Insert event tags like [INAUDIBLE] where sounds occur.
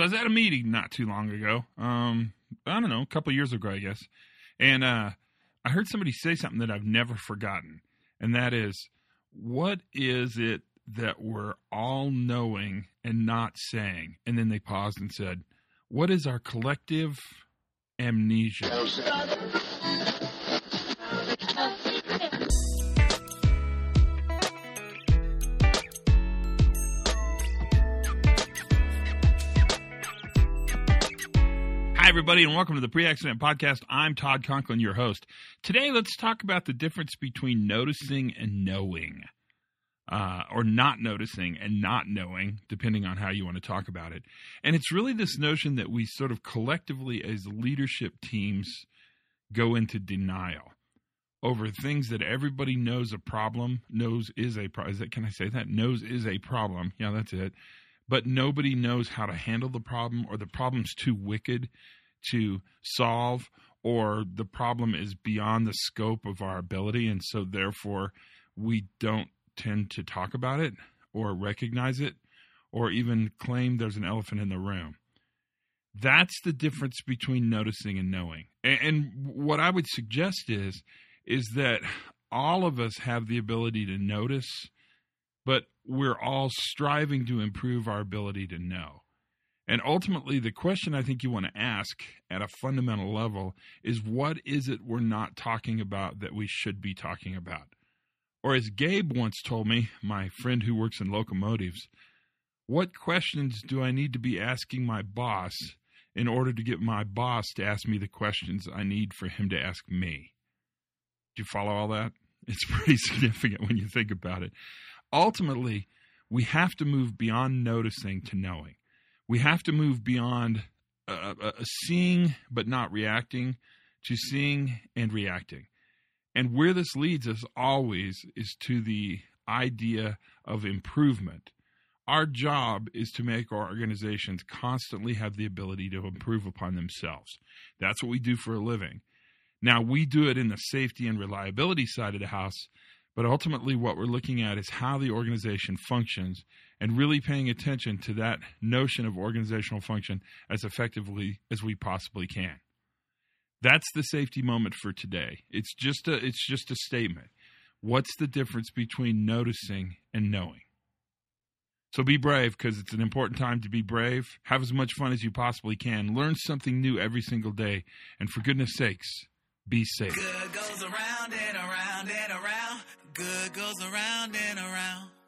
So I was at a meeting not too long ago. Um, I don't know, a couple years ago, I guess. And uh, I heard somebody say something that I've never forgotten, and that is, what is it that we're all knowing and not saying? And then they paused and said, what is our collective amnesia? Everybody, and welcome to the Pre Accident Podcast. I'm Todd Conklin, your host. Today, let's talk about the difference between noticing and knowing, uh, or not noticing and not knowing, depending on how you want to talk about it. And it's really this notion that we sort of collectively, as leadership teams, go into denial over things that everybody knows a problem, knows is a problem. Can I say that? Knows is a problem. Yeah, that's it but nobody knows how to handle the problem or the problem's too wicked to solve or the problem is beyond the scope of our ability and so therefore we don't tend to talk about it or recognize it or even claim there's an elephant in the room that's the difference between noticing and knowing and, what i would suggest is is that all of us have the ability to notice but we're all striving to improve our ability to know. And ultimately, the question I think you want to ask at a fundamental level is what is it we're not talking about that we should be talking about? Or, as Gabe once told me, my friend who works in locomotives, what questions do I need to be asking my boss in order to get my boss to ask me the questions I need for him to ask me? Do you follow all that? [LAUGHS] It's pretty significant when you think about it ultimately, we have to move beyond noticing to knowing. We have to move beyond uh, uh, uh, seeing but not reacting to seeing and reacting. And where this leads us always is to the idea of improvement. Our job is to make our organizations constantly have the ability to improve upon themselves. That's what we do for a living. Now, we do it in the safety and reliability side of the house, but ultimately, what we're looking at is how the organization functions and really paying attention to that notion of organizational function as effectively as we possibly can. That's the safety moment for today. It's just a it's just a statement. What's the difference between noticing and knowing? So be brave because it's an important time to be brave. Have as much fun as you possibly can. Learn something new every single day. And for goodness sakes, be safe good goes around and around and around. Good goes around and around.